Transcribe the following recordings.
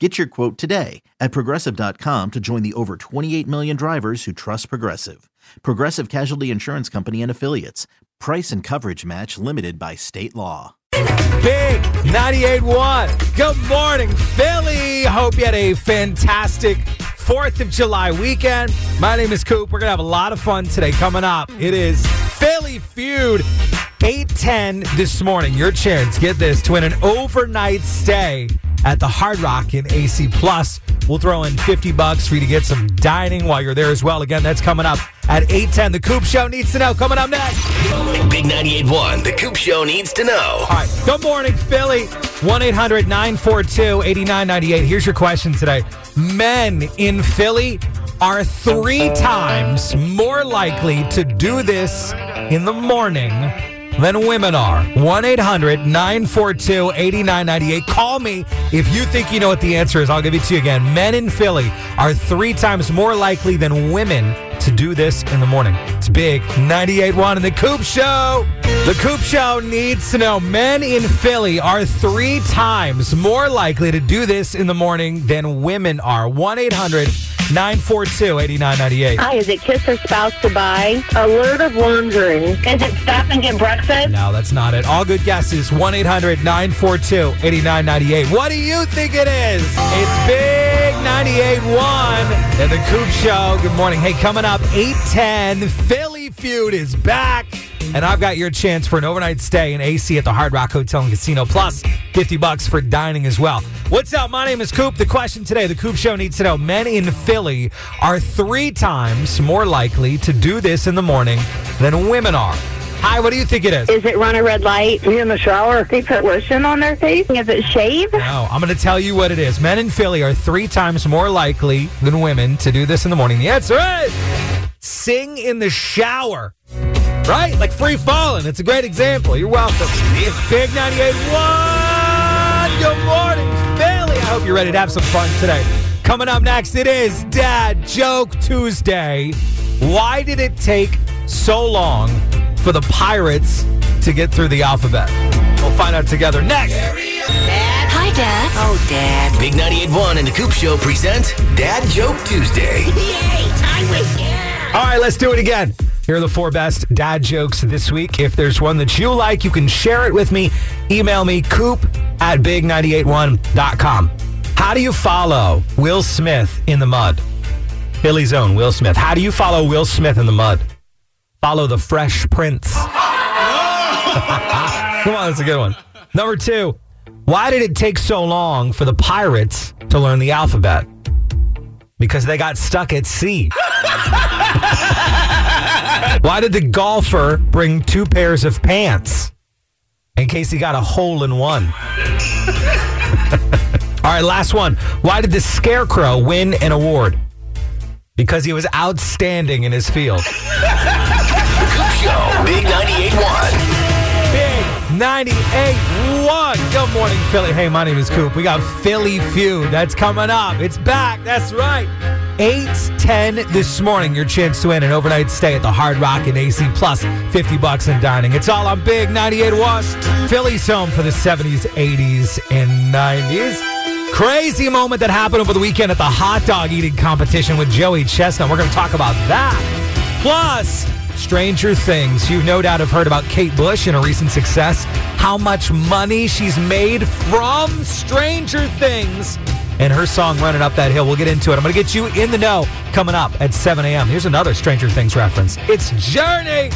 Get your quote today at progressive.com to join the over 28 million drivers who trust Progressive. Progressive Casualty Insurance Company and Affiliates. Price and coverage match limited by state law. Big 98.1. Good morning, Philly. Hope you had a fantastic 4th of July weekend. My name is Coop. We're going to have a lot of fun today coming up. It is Philly Feud 810 this morning. Your chance, get this, to win an overnight stay at the Hard Rock in AC Plus. We'll throw in 50 bucks for you to get some dining while you're there as well. Again, that's coming up at 810. The Coop Show needs to know. Coming up next. Big 98.1, The Coop Show needs to know. All right. Good morning, Philly. 1 800 942 8998. Here's your question today. Men in Philly are three times more likely to do this in the morning than women are. 1 800 942 8998. Call me if you think you know what the answer is. I'll give it to you again. Men in Philly are three times more likely than women to do this in the morning. It's big. 98.1 in the Coop Show. The Coop Show needs to know men in Philly are three times more likely to do this in the morning than women are. 1 800 942 8998. Hi, is it kiss or spouse goodbye? Alert of laundering. Is it stop and get breakfast? No, that's not it. All good guesses. 1 800 942 8998. What do you think it is? It's Big 98 1 and the Coop Show. Good morning. Hey, coming up 810, Philly Feud is back. And I've got your chance for an overnight stay in AC at the Hard Rock Hotel and Casino, plus 50 bucks for dining as well. What's up? My name is Coop. The question today, the Coop Show needs to know men in Philly are three times more likely to do this in the morning than women are. Hi, what do you think it is? Is it run a red light? Be in the shower. They put lotion on their face? Is it shave? No, I'm going to tell you what it is. Men in Philly are three times more likely than women to do this in the morning. The answer is sing in the shower. Right? Like free falling. It's a great example. You're welcome. It's Big 98.1. Good morning, Philly. I hope you're ready to have some fun today. Coming up next, it is Dad Joke Tuesday. Why did it take so long for the pirates to get through the alphabet? We'll find out together next. Dad. Hi, Dad. Oh, Dad. Big 98.1 and The Coop Show present Dad Joke Tuesday. All right, let's do it again. Here are the four best dad jokes this week. If there's one that you like, you can share it with me. Email me, coop at big981.com. How do you follow Will Smith in the mud? Philly's own Will Smith. How do you follow Will Smith in the mud? Follow the Fresh Prince. Come on, that's a good one. Number two, why did it take so long for the pirates to learn the alphabet? Because they got stuck at sea. Why did the golfer bring two pairs of pants? In case he got a hole in one. All right, last one. Why did the scarecrow win an award? Because he was outstanding in his field. Big 98.1. Big 98.1. Good morning, Philly. Hey, my name is Coop. We got Philly Feud. That's coming up. It's back. That's right. 810 this morning. Your chance to win an overnight stay at the Hard Rock and AC plus 50 bucks in dining. It's all on Big 98.1. Philly's home for the 70s, 80s, and 90s. Crazy moment that happened over the weekend at the hot dog eating competition with Joey Chestnut. We're going to talk about that. Plus, Stranger Things. You no doubt have heard about Kate Bush and her recent success, how much money she's made from Stranger Things. and her song Running Up That Hill. We'll get into it. I'm going to get you in the know coming up at 7 a.m. Here's another Stranger Things reference. It's Journey.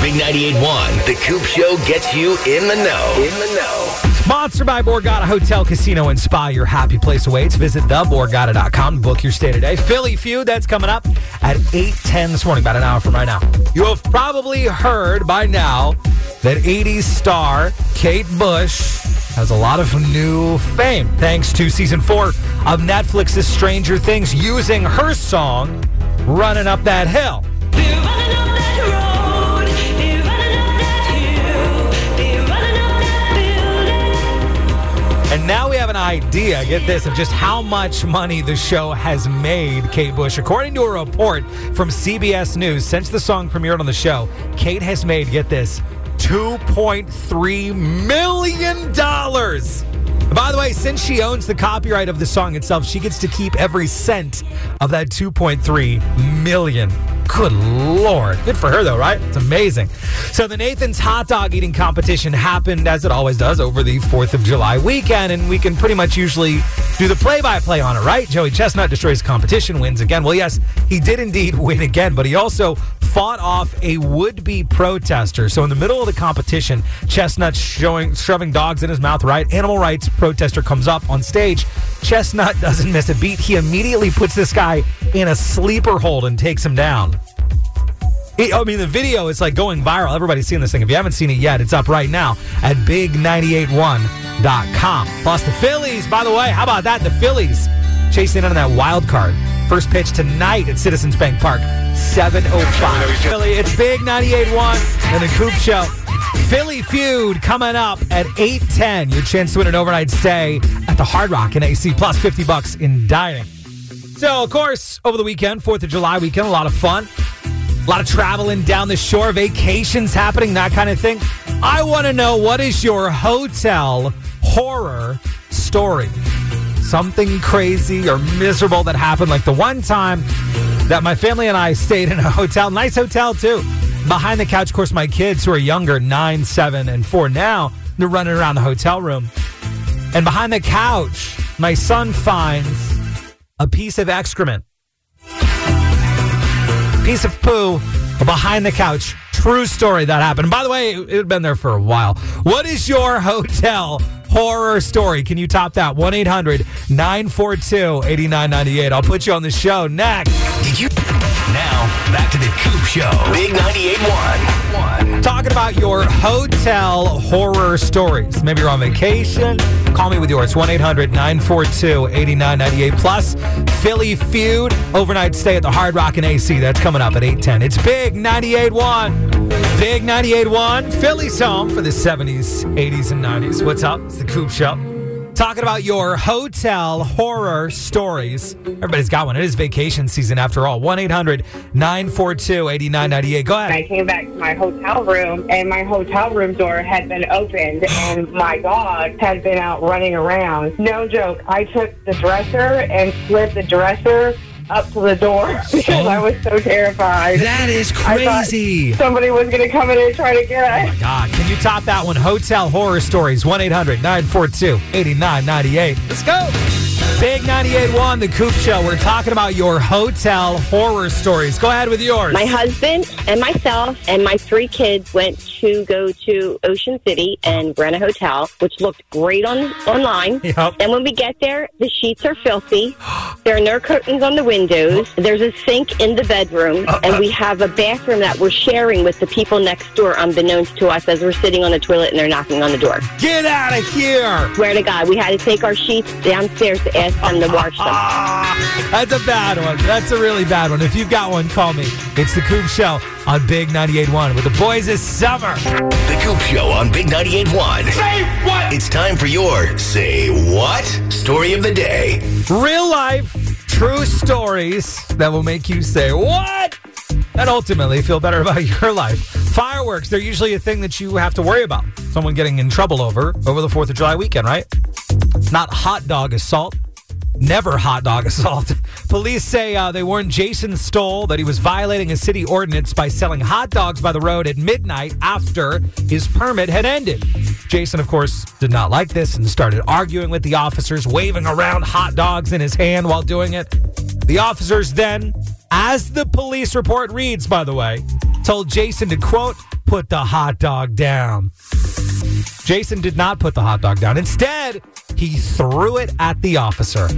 Big 98.1, The Coop Show gets you in the know. In the know. Sponsored by Borgata Hotel, Casino, and Spa. Your happy place awaits. Visit theborgata.com book your stay today. Philly Feud, that's coming up at 8.10 this morning, about an hour from right now. You have probably heard by now that 80s star Kate Bush has a lot of new fame thanks to season four of Netflix's Stranger Things using her song, Running Up That Hill. Now we have an idea, get this, of just how much money the show has made Kate Bush. According to a report from CBS News, since the song premiered on the show, Kate has made, get this, $2.3 million. By the way, since she owns the copyright of the song itself, she gets to keep every cent of that 2.3 million. Good lord. Good for her though, right? It's amazing. So the Nathan's hot dog eating competition happened as it always does over the 4th of July weekend and we can pretty much usually do the play-by-play on it, right? Joey Chestnut destroys competition, wins again. Well, yes, he did indeed win again, but he also fought off a would-be protester. So in the middle of the competition, Chestnut showing shoving dogs in his mouth, right? Animal rights protester comes up on stage. Chestnut doesn't miss a beat. He immediately puts this guy in a sleeper hold and takes him down. It, I mean, the video is like going viral. Everybody's seeing this thing. If you haven't seen it yet, it's up right now at big981.com. Plus, the Phillies, by the way, how about that? The Phillies chasing in on that wild card. First pitch tonight at Citizens Bank Park, 7.05. Philly, it's Big 98.1 and the Coop Show. Philly Feud coming up at 8.10. Your chance to win an overnight stay at the Hard Rock in AC, plus 50 bucks in dining. So, of course, over the weekend, 4th of July weekend, a lot of fun. A lot of traveling down the shore, vacations happening, that kind of thing. I want to know what is your hotel horror story? Something crazy or miserable that happened, like the one time that my family and I stayed in a hotel, nice hotel too. Behind the couch, of course, my kids who are younger, nine, seven, and four now, they're running around the hotel room. And behind the couch, my son finds a piece of excrement piece of poo behind the couch. True story that happened. By the way, it had been there for a while. What is your hotel horror story? Can you top that? 1 800 942 8998. I'll put you on the show next. Did you? Now, back to the Coop Show. Big 98.1. Talking about your hotel horror stories. Maybe you're on vacation. Call me with yours. 1 800 942 8998. Plus, Philly Feud overnight stay at the Hard Rock and AC. That's coming up at 810. It's Big 98.1. Big 98.1. Philly's home for the 70s, 80s, and 90s. What's up? It's the Coop Show. Talking about your hotel horror stories. Everybody's got one. It is vacation season after all. 1 800 942 8998. Go I came back to my hotel room, and my hotel room door had been opened, and my dog had been out running around. No joke. I took the dresser and slid the dresser up to the door because Oh. I was so terrified. That is I crazy. Somebody was going to come in and try to get us. Oh God, can you top that one? Hotel horror stories. 1 800 942 8998. Let's go. Big 98.1, The Coop Show. We're talking about your hotel horror stories. Go ahead with yours. My husband and myself and my three kids went to go to Ocean City and rent a hotel, which looked great on online. Yep. And when we get there, the sheets are filthy. There are no curtains on the windows. There's a sink in the bedroom, and we have a bathroom that we're sharing with the people next door, unbeknownst to us, as we're sitting on the toilet and they're knocking on the door. Get out of here. Swear to God, we had to take our sheets downstairs to ask them to wash them. That's a bad one. That's a really bad one. If you've got one, call me. It's The Coop Show on Big 98.1 with the boys this summer. The Coop Show on Big 98.1. Say what? It's time for your Say What? Story of the Day. Real life, true stories that will make you say, What? And ultimately feel better about your life. Fireworks, they're usually a thing that you have to worry about. Someone getting in trouble over over the 4th of July weekend, right? Not hot dog assault, never hot dog assault. Police say uh, they warned Jason Stoll that he was violating a city ordinance by selling hot dogs by the road at midnight after his permit had ended. Jason, of course, did not like this and started arguing with the officers, waving around hot dogs in his hand while doing it. The officers then, as the police report reads, by the way, told Jason to quote, put the hot dog down. Jason did not put the hot dog down. Instead, he threw it at the officer.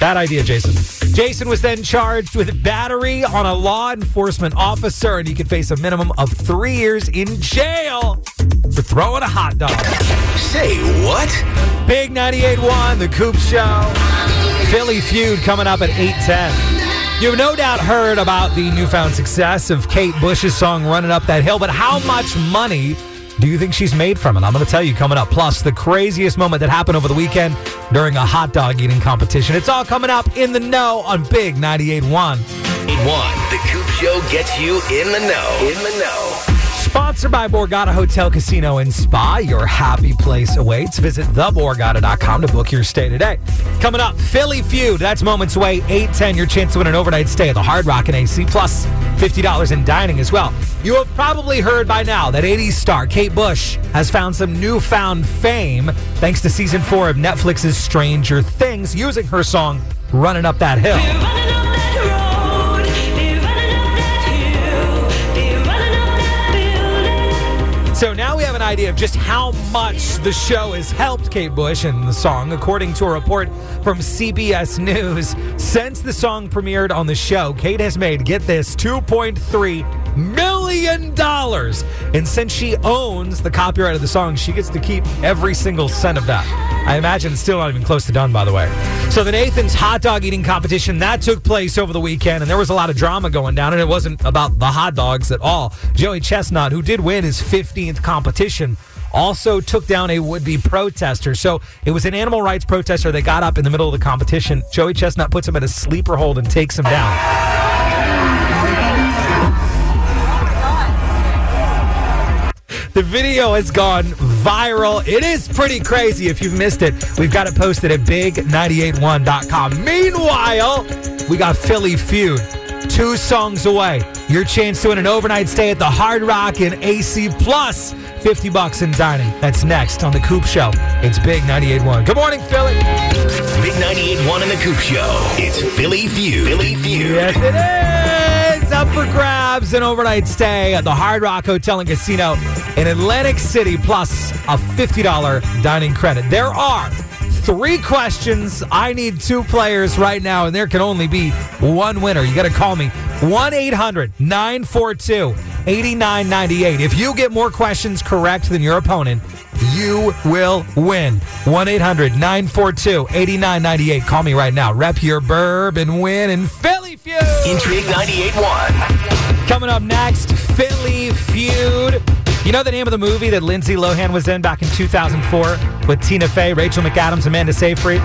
Bad idea, Jason. Jason was then charged with battery on a law enforcement officer, and he could face a minimum of three years in jail for throwing a hot dog. Say what? Big 98.1, The Coop Show. Philly Feud coming up at 8.10. You've no doubt heard about the newfound success of Kate Bush's song Running Up That Hill, but how much money do you think she's made from it? I'm going to tell you coming up. Plus, the craziest moment that happened over the weekend during a hot dog eating competition. It's all coming up in the know on Big 98.1. 1. The Coop Show gets you in the know. In the know. Sponsored by Borgata Hotel Casino and Spa. Your happy place awaits. Visit theborgata.com to book your stay today. Coming up, Philly Feud. That's moments away. 810. Your chance to win an overnight stay at the Hard Rock and AC plus $50 in dining as well. You have probably heard by now that 80s star Kate Bush has found some newfound fame thanks to season four of Netflix's Stranger Things using her song Running Up That Hill. So now we have an idea of just how much the show has helped Kate Bush and the song. According to a report from CBS News, since the song premiered on the show, Kate has made, get this, $2.3 million. And since she owns the copyright of the song, she gets to keep every single cent of that. I imagine it's still not even close to done, by the way. So the Nathan's hot dog eating competition, that took place over the weekend, and there was a lot of drama going down, and it wasn't about the hot dogs at all. Joey Chestnut, who did win his 15th competition, also took down a would-be protester. So it was an animal rights protester that got up in the middle of the competition. Joey Chestnut puts him at a sleeper hold and takes him down. The video has gone viral. It is pretty crazy. If you've missed it, we've got it posted at big981.com. Meanwhile, we got Philly Feud. Two songs away. Your chance to win an overnight stay at the Hard Rock in AC Plus. 50 bucks in dining. That's next on The Coop Show. It's Big 98.1. Good morning, Philly. Big 98.1 in the Coop Show. It's Philly Feud. Philly Feud. Yes, it is. Up for grabs an overnight stay at the Hard Rock Hotel and Casino in Atlantic City, plus a $50 dining credit. There are three questions. I need two players right now, and there can only be one winner. You got to call me 1 800 942 8998. If you get more questions correct than your opponent, you will win. 1 800 942 8998. Call me right now. Rep your burb and win in Philly Feud. Intrigue 98.1. Coming up next, Philly Feud. You know the name of the movie that Lindsay Lohan was in back in 2004 with Tina Fey, Rachel McAdams, Amanda Seyfried?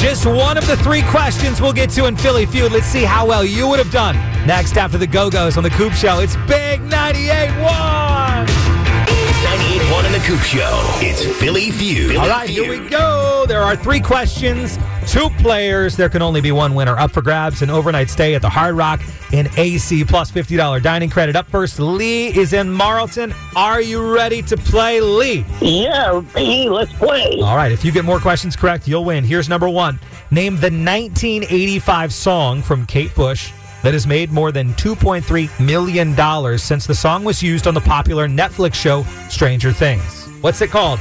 Just one of the three questions we'll get to in Philly Feud. Let's see how well you would have done. Next, after the Go Go's on the Coop Show, it's Big 98.1. 98.1 in the Coop Show. It's Philly Feud. All right, here we go. There are three questions, two players. There can only be one winner. Up for grabs, an overnight stay at the Hard Rock in AC plus $50 dining credit. Up first, Lee is in Marlton. Are you ready to play, Lee? Yeah, hey, let's play. All right, if you get more questions correct, you'll win. Here's number one. Name the 1985 song from Kate Bush that has made more than $2.3 million since the song was used on the popular Netflix show Stranger Things. What's it called?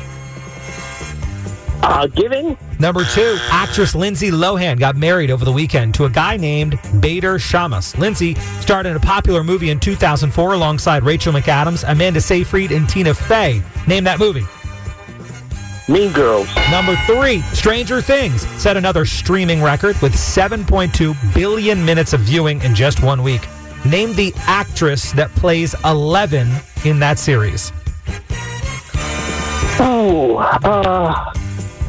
Uh, giving? Number two, actress Lindsay Lohan got married over the weekend to a guy named Bader Shammas. Lindsay starred in a popular movie in 2004 alongside Rachel McAdams, Amanda Seyfried, and Tina Fey. Name that movie. Mean Girls. Number three, Stranger Things set another streaming record with 7.2 billion minutes of viewing in just one week. Name the actress that plays Eleven in that series. Oh, uh,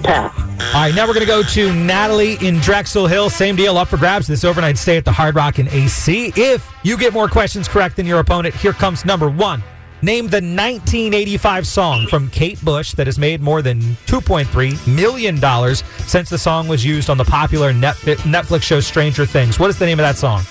pass. All right, now we're going to go to Natalie in Drexel Hill. Same deal, up for grabs this overnight stay at the Hard Rock in AC. If you get more questions correct than your opponent, here comes number one. Name the 1985 song from Kate Bush that has made more than $2.3 million since the song was used on the popular Netflix show Stranger Things. What is the name of that song?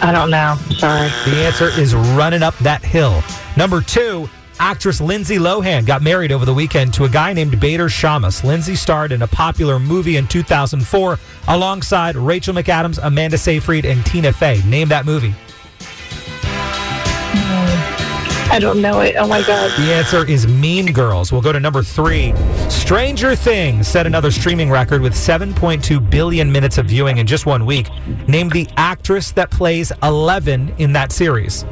I don't know. Sorry. The answer is Running Up That Hill. Number two, actress Lindsay Lohan got married over the weekend to a guy named Bader Shammas. Lindsay starred in a popular movie in 2004 alongside Rachel McAdams, Amanda Seyfried, and Tina Fey. Name that movie. I don't know it. Oh my God. The answer is Mean Girls. We'll go to number three. Stranger Things set another streaming record with 7.2 billion minutes of viewing in just one week. Name the actress that plays Eleven in that series.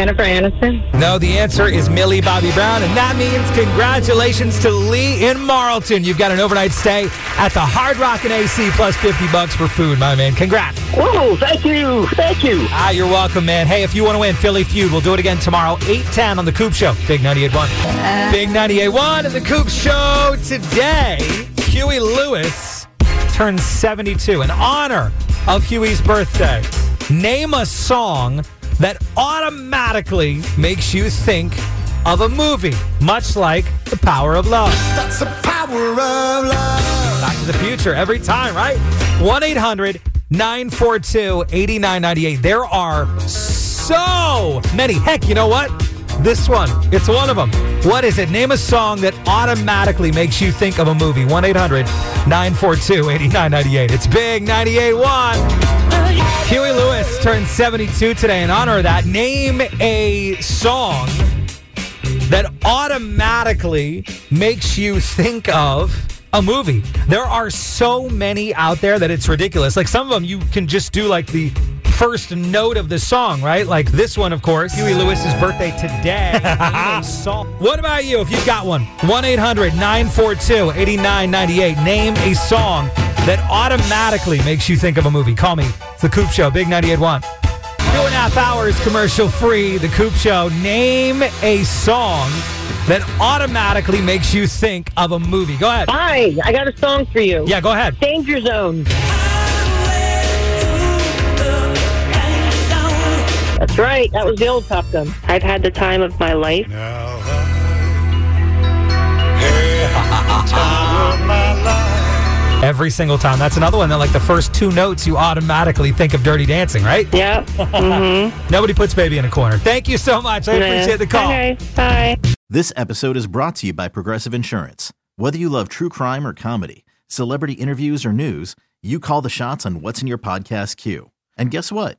Jennifer Aniston. No, the answer is Millie Bobby Brown, and that means congratulations to Lee in Marlton. You've got an overnight stay at the Hard Rock and AC plus 50 bucks for food, my man. Congrats. Whoa, thank you. Thank you. Ah, you're welcome, man. Hey, if you want to win Philly Feud, we'll do it again tomorrow, 810 on The Coop Show. Big 98.1. Big 98.1 and The Coop Show today. Huey Lewis turns 72 in honor of Huey's birthday. Name a song that automatically makes you think of a movie, much like The Power of Love. That's the power of love. Back to the future every time, right? 1 800 942 8998. There are so many. Heck, you know what? This one, it's one of them. What is it? Name a song that automatically makes you think of a movie. 1 800 942 8998. It's Big 98 1. Huey Lewis turned 72 today. In honor of that, name a song that automatically makes you think of a movie. There are so many out there that it's ridiculous. Like some of them, you can just do like the first note of the song, right? Like this one, of course. Huey Lewis's birthday today. Song. What about you? If you've got one, 1 800 942 8998. Name a song that automatically makes you think of a movie. Call me. It's The Coop Show, Big 98.1. Two and a half hours commercial free. The Coop Show. Name a song that automatically makes you think of a movie. Go ahead. Hi, I got a song for you. Yeah, go ahead. Danger Zone. That's right. That was the old Top Gun. I've had the time of my life. Now I time of my life. Every single time. That's another one that, like, the first two notes, you automatically think of Dirty Dancing, right? Yep. Mm-hmm. Nobody puts baby in a corner. Thank you so much. I appreciate the call. Okay. Bye. This episode is brought to you by Progressive Insurance. Whether you love true crime or comedy, celebrity interviews or news, you call the shots on what's in your podcast queue. And guess what?